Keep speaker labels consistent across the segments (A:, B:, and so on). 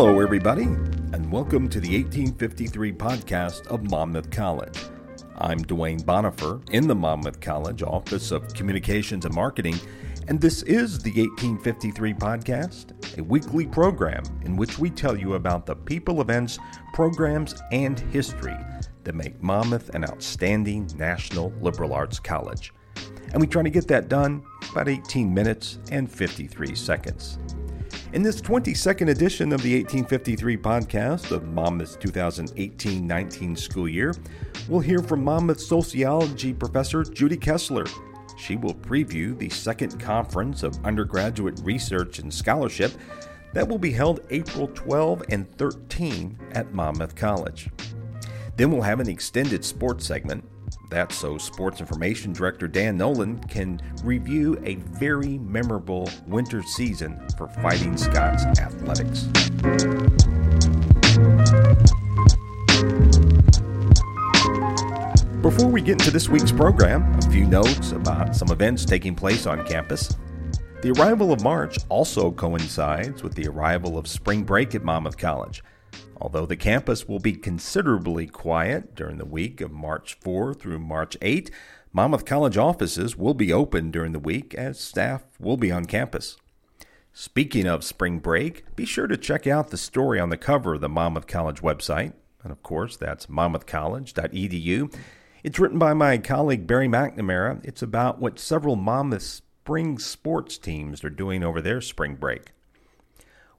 A: Hello, everybody, and welcome to the 1853 podcast of Monmouth College. I'm Duane Bonifer in the Monmouth College Office of Communications and Marketing, and this is the 1853 podcast, a weekly program in which we tell you about the people, events, programs, and history that make Monmouth an outstanding national liberal arts college. And we try to get that done about 18 minutes and 53 seconds. In this 22nd edition of the 1853 podcast of Monmouth's 2018 19 school year, we'll hear from Monmouth sociology professor Judi Kessler. She will preview the second conference of undergraduate research and scholarship that will be held April 12 and 13 at Monmouth College. Then we'll have an extended sports segment that's so Sports Information Director Dan Nolan can review a very memorable winter season for Fighting Scots athletics. Before we get into this week's program, a few notes about some events taking place on campus. The arrival of March also coincides with the arrival of spring break at Monmouth College. Although the campus will be considerably quiet during the week of March 4 through March 8, Monmouth College offices will be open during the week as staff will be on campus. Speaking of spring break, be sure to check out the story on the cover of the Monmouth College website. And of course, that's monmouthcollege.edu. It's written by my colleague Barry McNamara. It's about what several Monmouth spring sports teams are doing over their spring break.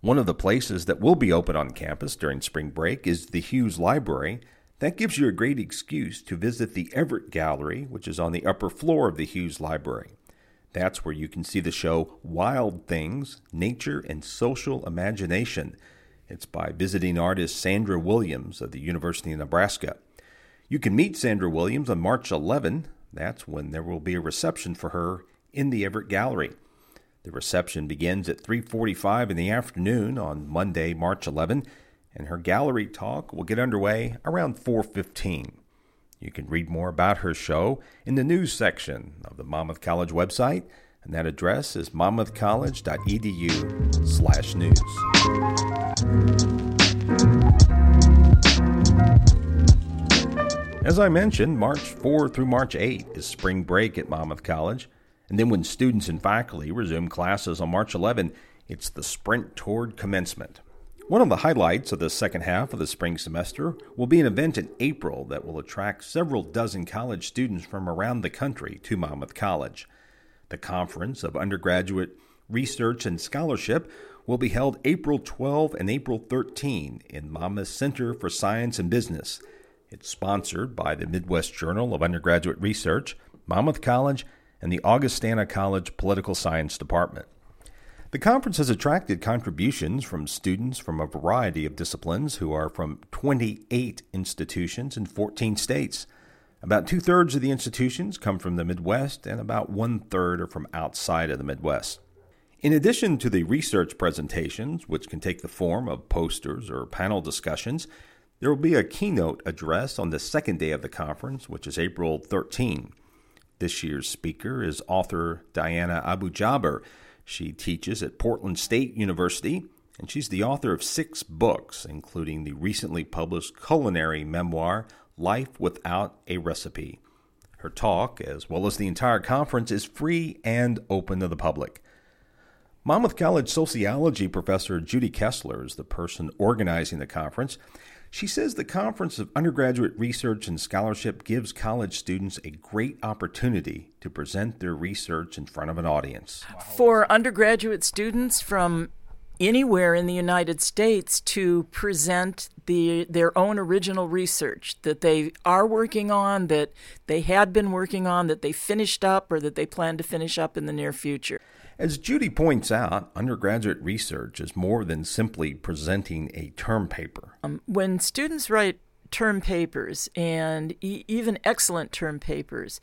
A: One of the places that will be open on campus during spring break is the Hughes Library. That gives you a great excuse to visit the Everett Gallery, which is on the upper floor of the Hughes Library. That's where you can see the show Wild Things Nature and Social Imagination. It's by visiting artist Sandra Williams of the University of Nebraska. You can meet Sandra Williams on March 11. That's when there will be a reception for her in the Everett Gallery. The reception begins at 3:45 in the afternoon on Monday, March 11, and her gallery talk will get underway around 4:15. You can read more about her show in the news section of the Monmouth College website, and that address is monmouthcollege.edu/news. As I mentioned, March 4 through March 8 is spring break at Monmouth College. And then when students and faculty resume classes on March 11, it's the sprint toward commencement. One of the highlights of the second half of the spring semester will be an event in April that will attract several dozen college students from around the country to Monmouth College. The Conference of Undergraduate Research and Scholarship will be held April 12 and April 13 in Monmouth Center for Science and Business. It's sponsored by the Midwest Journal of Undergraduate Research, Monmouth College, and the Augustana College Political Science Department. The conference has attracted contributions from students from a variety of disciplines who are from 28 institutions in 14 states. About two thirds of the institutions come from the Midwest, and about one third are from outside of the Midwest. In addition to the research presentations, which can take the form of posters or panel discussions, there will be a keynote address on the second day of the conference, which is April 13. This year's speaker is author Diana Abu Jaber. She teaches at Portland State University, and she's the author of six books, including the recently published culinary memoir, Life Without a Recipe. Her talk, as well as the entire conference, is free and open to the public. Monmouth College sociology professor Judi Kessler is the person organizing the conference. She says the Conference of Undergraduate Research and Scholarship gives college students a great opportunity to present their research in front of an audience.
B: For undergraduate students from anywhere in the United States to present the their own original research that they are working on, that they had been working on, that they finished up or that they plan to finish up in the near future.
A: As Judi points out, undergraduate research is more than simply presenting a term paper.
B: Um, when students write term papers and e- even excellent term papers,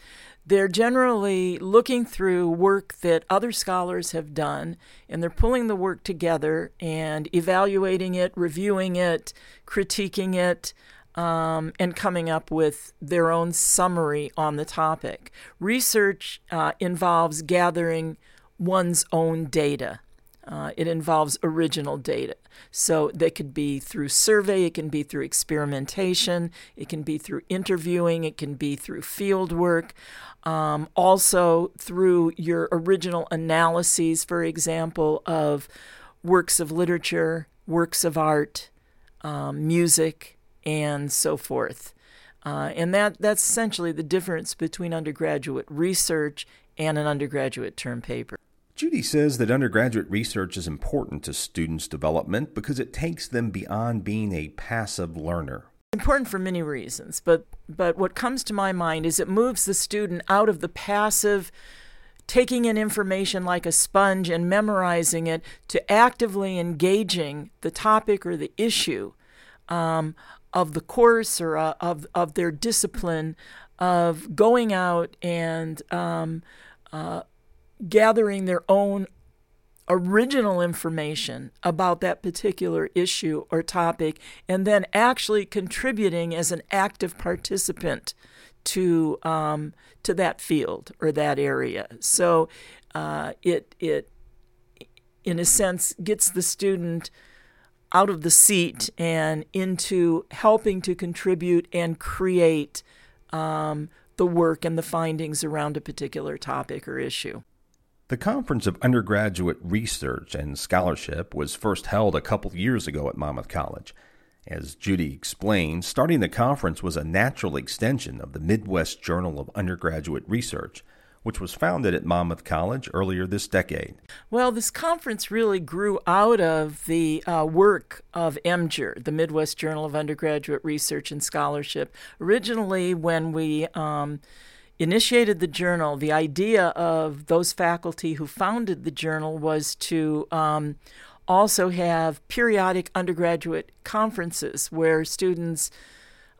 B: they're generally looking through work that other scholars have done and they're pulling the work together and evaluating it, reviewing it, critiquing it. Um, and coming up with their own summary on the topic. Research uh, involves gathering one's own data. Uh, it involves original data. So they could be through survey, it can be through experimentation, it can be through interviewing, it can be through field work, um, also through your original analyses, for example, of works of literature, works of art, um, music, and so forth. Uh, and that, that's essentially the difference between undergraduate research and an undergraduate term paper.
A: Judi says that undergraduate research is important to students' development because it takes them beyond being a passive learner.
B: Important for many reasons, but but what comes to my mind is it moves the student out of the passive taking in information like a sponge and memorizing it to actively engaging the topic or the issue um, of the course or uh, of, of their discipline, of going out and um, uh, gathering their own original information about that particular issue or topic, and then actually contributing as an active participant to um, to that field or that area. So uh, it it in a sense gets the student out of the seat and into helping to contribute and create um, the work and the findings around a particular topic or issue.
A: The Conference of Undergraduate Research and Scholarship was first held a couple years ago at Monmouth College. As Judi explained, starting the conference was a natural extension of the Midwest Journal of Undergraduate Research, which was founded at Monmouth College earlier this decade.
B: Well, this conference really grew out of the uh, work of MJUR, the Midwest Journal of Undergraduate Research and Scholarship. Originally, when we um, initiated the journal, the idea of those faculty who founded the journal was to um, also have periodic undergraduate conferences where students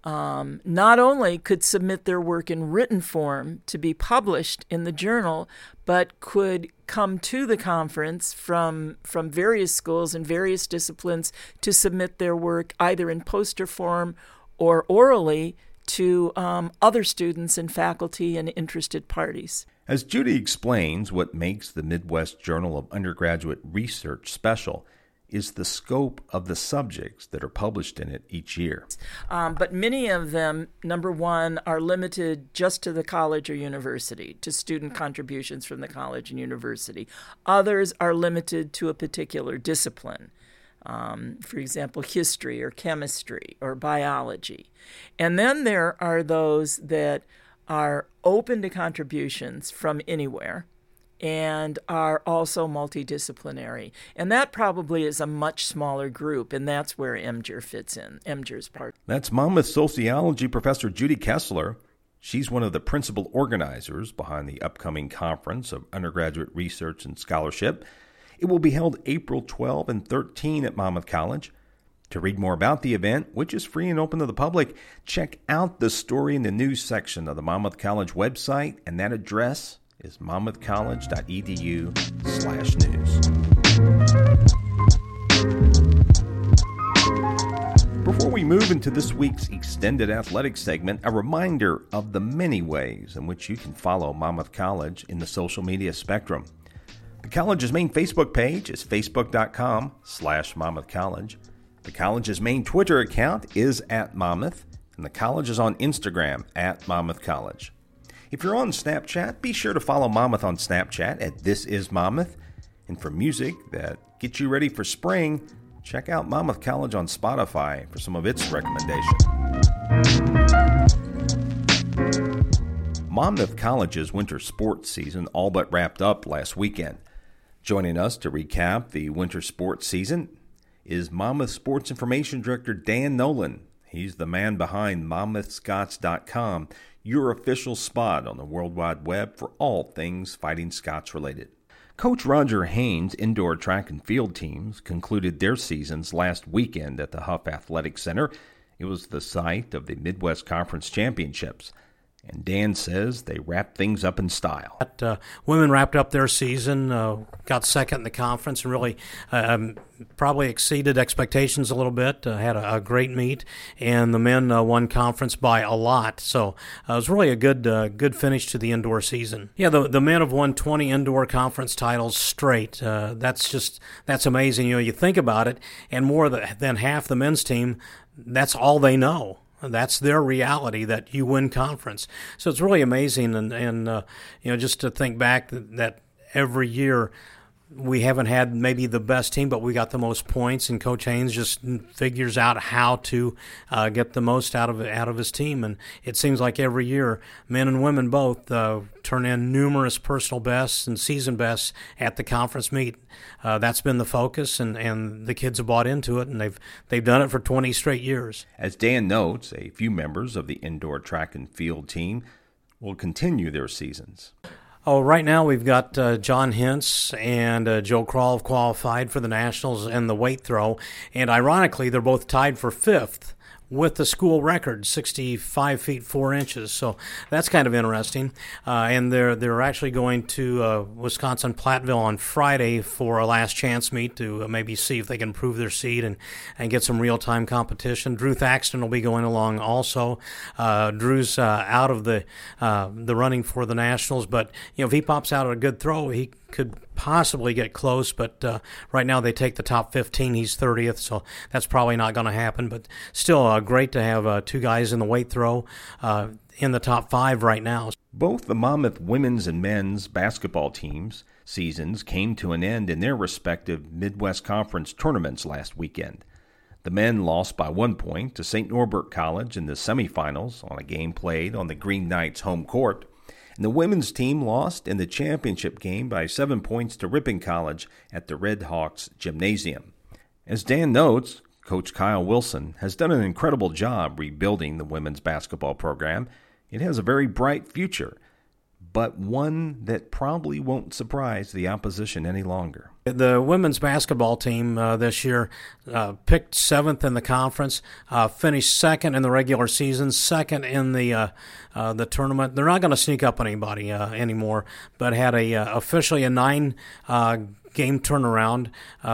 B: um, not only could submit their work in written form to be published in the journal, but could come to the conference from from various schools and various disciplines to submit their work either in poster form or orally to um, other students and faculty and interested parties.
A: As Judi explains, what makes the Midwest Journal of Undergraduate Research special is the scope of the subjects that are published in it each year.
B: Um, but many of them, number one, are limited just to the college or university, to student contributions from the college and university. Others are limited to a particular discipline. Um, for example, history or chemistry or biology. And then there are those that are open to contributions from anywhere and are also multidisciplinary. And that probably is a much smaller group, and that's where MJUR fits in. MJUR's part.
A: That's Monmouth sociology professor Judi Kessler. She's one of the principal organizers behind the upcoming Conference of Undergraduate Research and Scholarship. It will be held April 12 and 13 at Monmouth College. To read more about the event, which is free and open to the public, check out the story in the news section of the Monmouth College website, and that address is monmouthcollege.edu slash news. Before we move into this week's extended athletics segment, a reminder of the many ways in which you can follow Monmouth College in the social media spectrum. The college's main Facebook page is facebook.com slash Monmouth College. The college's main Twitter account is at Monmouth, and the college is on Instagram at Monmouth College. If you're on Snapchat, be sure to follow Monmouth on Snapchat at This Is Monmouth. And for music that gets you ready for spring, check out Monmouth College on Spotify for some of its recommendations. Monmouth College's winter sports season all but wrapped up last weekend. Joining us to recap the winter sports season is Monmouth Sports Information Director Dan Nolan. He's the man behind MonmouthScots.com, your official spot on the World Wide Web for all things fighting Scots related. Coach Roger Haynes' indoor track and field teams concluded their seasons last weekend at the Huff Athletic Center. It was the site of the Midwest Conference Championships. And Dan says they wrapped things up in style.
C: But, uh, women wrapped up their season, uh, got second in the conference, and really um, probably exceeded expectations a little bit. Uh, had a, a, great meet, and the men uh, won conference by a lot. So uh, it was really a good uh, good finish to the indoor season. Yeah, the the men have won 20 indoor conference titles straight. that's just that's amazing. You know, you think about it, and more than half the men's team, that's all they know. That's their reality that you win conference. So it's really amazing, and and uh, you know just to think back that, that every year we haven't had maybe the best team, but we got the most points, and Coach Haynes just figures out how to uh, get the most out of out of his team. And it seems like every year, men and women both uh, turn in numerous personal bests and season bests at the conference meet. Uh, that's been the focus, and, and the kids have bought into it, and they've they've done it for 20 straight years.
A: As Dan notes, a few members of the indoor track and field team will continue their seasons.
C: Oh, right now we've got uh, John Hintz and uh, Joe Crawl qualified for the Nationals and the weight throw. And ironically, they're both tied for fifth with the school record, 65 feet 4 inches. So that's kind of interesting. Uh, and they're, they're actually going to uh, Wisconsin Platteville on Friday for a last chance meet to uh, maybe see if they can improve their seed and, and get some real time competition. Drew Thaxton will be going along also. Uh, Drew's uh, out of the, uh, the running for the Nationals, but you know if he pops out a good throw, he could possibly get close, but uh, right now they take the top 15. He's 30th, so that's probably not going to happen. But still, uh, great to have uh, two guys in the weight throw uh, in the top five right now.
A: Both the Monmouth women's and men's basketball teams' seasons came to an end in their respective Midwest Conference tournaments last weekend. The men lost by one point to St. Norbert College in the semifinals on a game played on the Green Knights' home court. And the women's team lost in the championship game by seven points to Ripon College at the Red Hawks Gymnasium. As Dan notes, Coach Kyle Wilson has done an incredible job rebuilding the women's basketball program. It has a very bright future, but one that probably won't surprise the opposition any longer.
C: The women's basketball team uh, this year uh, picked seventh in the conference, uh, finished second in the regular season, second in the uh, uh, the tournament. They're not going to sneak up on anybody uh, anymore, but had a officially a nine game turnaround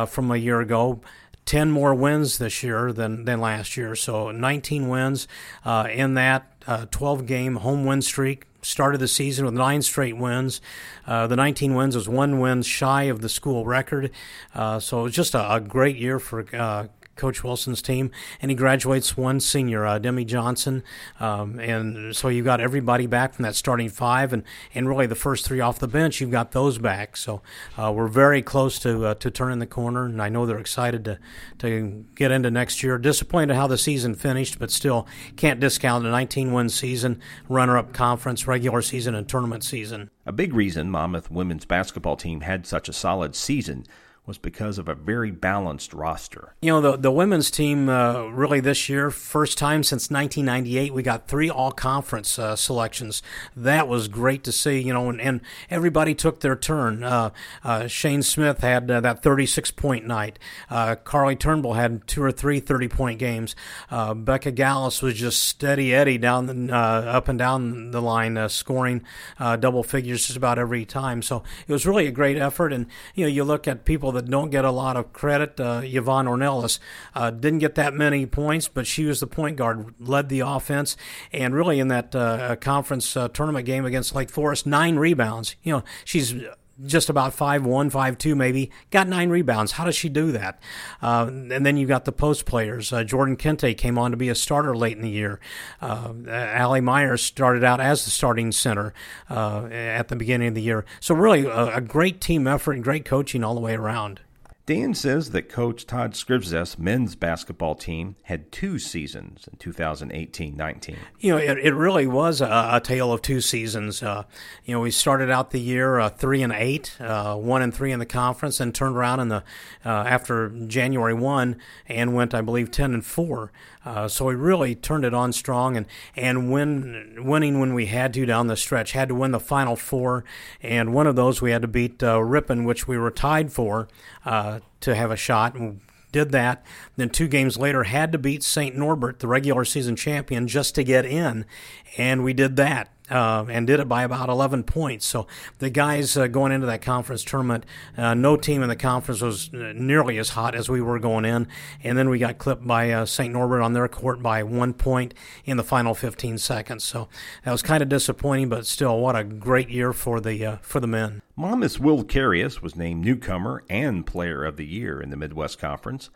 C: from a year ago. 10 more wins this year than, than last year. So 19 wins in that 12 game home win streak started the season with nine straight wins. Uh, the 19 wins was one win shy of the school record. Uh, so it was just a, a great year for uh, Coach Wilson's team, and he graduates one senior, uh, Demi Johnson, um, and so you've got everybody back from that starting five, and, and really the first three off the bench, you've got those back. So uh, we're very close to uh, to turning the corner, and I know they're excited to to get into next year. Disappointed how the season finished, but still can't discount a 19-win season, runner-up conference, regular season, and tournament season.
A: A big reason Monmouth women's basketball team had such a solid season was because of a very balanced roster.
C: You know, the the women's team uh, really this year, first time since 1998, we got three all conference uh, selections. That was great to see. You know, and, and everybody took their turn. Uh, uh Shane Smith had uh, that 36 point night. Uh, Carly Turnbull had two or three 30 point games. Becca Gallus was just steady Eddie down the, up and down the line, scoring double figures just about every time. So it was really a great effort. And you know, you look at people that don't get a lot of credit. Uh, Yvonne Ornelas uh, didn't get that many points, but she was the point guard, led the offense, and really in that uh, conference uh, tournament game against Lake Forest, nine rebounds. You know, she's just about five one, five two, maybe. Got nine rebounds. How does she do that? Uh, and then you've got the post players. Uh, Jordan Kente came on to be a starter late in the year. Uh, Allie Myers started out as the starting center uh, at the beginning of the year. So really, a, a great team effort and great coaching all the way around.
A: Dan says that coach Todd Scrivzes' men's basketball team had two seasons in 2018-19.
C: You know, it, it really was a, a tale of two seasons. Uh, you know, we started out the year uh, three and eight, uh, one and three in the conference, and turned around in the uh, after January one and went, I believe, ten and four. Uh, so we really turned it on strong and and win winning when we had to down the stretch. Had to win the final four, and one of those we had to beat uh, Ripon, which we were tied for to have a shot. And did that. Then two games later, had to beat St. Norbert, the regular season champion, just to get in, and we did that. uh, and did it by about 11 points. So the guys uh, going into that conference tournament, uh, no team in the conference was uh, nearly as hot as we were going in. And then we got clipped by uh, St. Norbert on their court by one point in the final 15 seconds. So that was kind of disappointing, but still, what a great year for the uh, for the men.
A: Monmouth's Will Carius was named newcomer and player of the year in the Midwest Conference.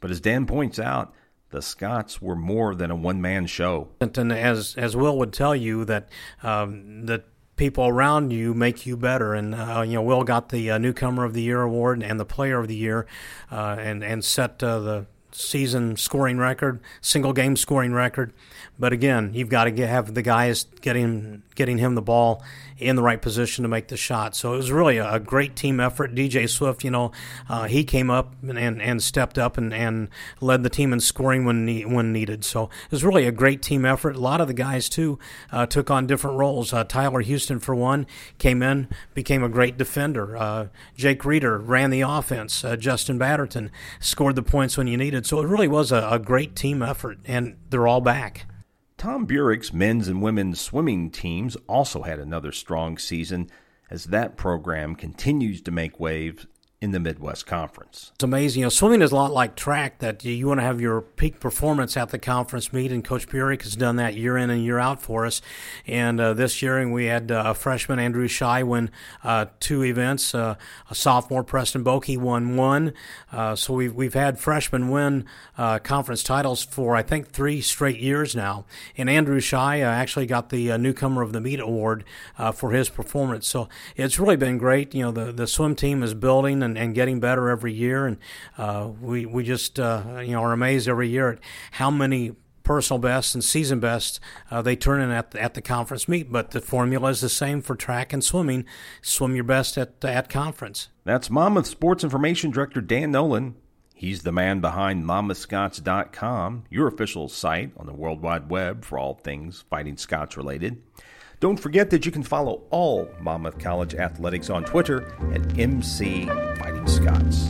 A: But as Dan points out, the Scots were more than a one man show.
C: And as as Will would tell you that um, that people around you make you better. And uh, you know, Will got the uh, newcomer of the year award and the player of the year, uh, and and set uh, the season scoring record, single game scoring record. But again, you've got to get, have the guys getting getting him the ball in the right position to make the shot. So it was really a, great team effort. DJ Swift, you know, uh, he came up and, and, and, stepped up and, and led the team in scoring when ne- when needed. So it was really a great team effort. A lot of the guys too uh, took on different roles. Uh, Tyler Houston, for one, came in, became a great defender. Uh, Jake Reeder ran the offense. Uh, Justin Batterton scored the points when you needed. So it really was a, a great team effort, and they're all back.
A: Tom Burick's men's and women's swimming teams also had another strong season as that program continues to make waves in the Midwest Conference.
C: It's amazing. You know, swimming is a lot like track that you want to have your peak performance at the conference meet, and Coach Burek has done that year in and year out for us. And uh, this year, we had uh, a freshman, Andrew Shy, win uh, two events. Uh, a sophomore, Preston Bokey, won one. Uh, so we've, we've had freshmen win uh, conference titles for, I think, three straight years now. And Andrew Shy actually got the Newcomer of the Meet award for his performance. So it's really been great. You know, the, the swim team is building and and, and getting better every year. And uh, we we just uh, you know are amazed every year at how many personal bests and season bests uh, they turn in at the, at the conference meet. But the formula is the same for track and swimming. Swim your best at at conference.
A: That's Monmouth Sports Information Director Dan Nolan. He's the man behind MonmouthScots.com, your official site on the World Wide Web for all things Fighting Scots related. Don't forget that you can follow all Monmouth College athletics on Twitter at MC Fighting Scots.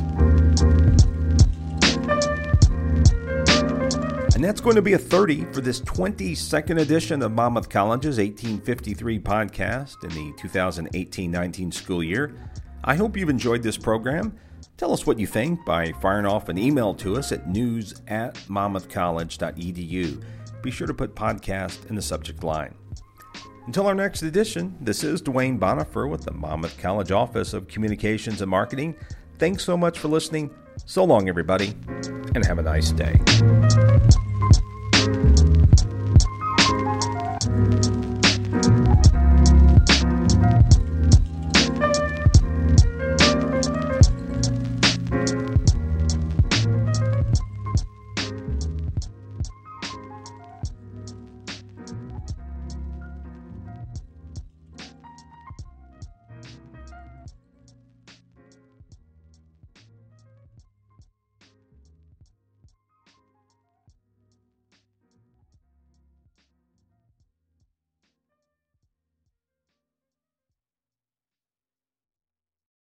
A: And that's going to be a 30 for this 22nd edition of Monmouth College's 1853 podcast in the 2018 19 school year. I hope you've enjoyed this program. Tell us what you think by firing off an email to us at news at monmouthcollege.edu. Be sure to put podcast in the subject line. Until our next edition, this is Duane Bonifer with the Monmouth College Office of Communications and Marketing. Thanks so much for listening. So long, everybody, and have a nice day.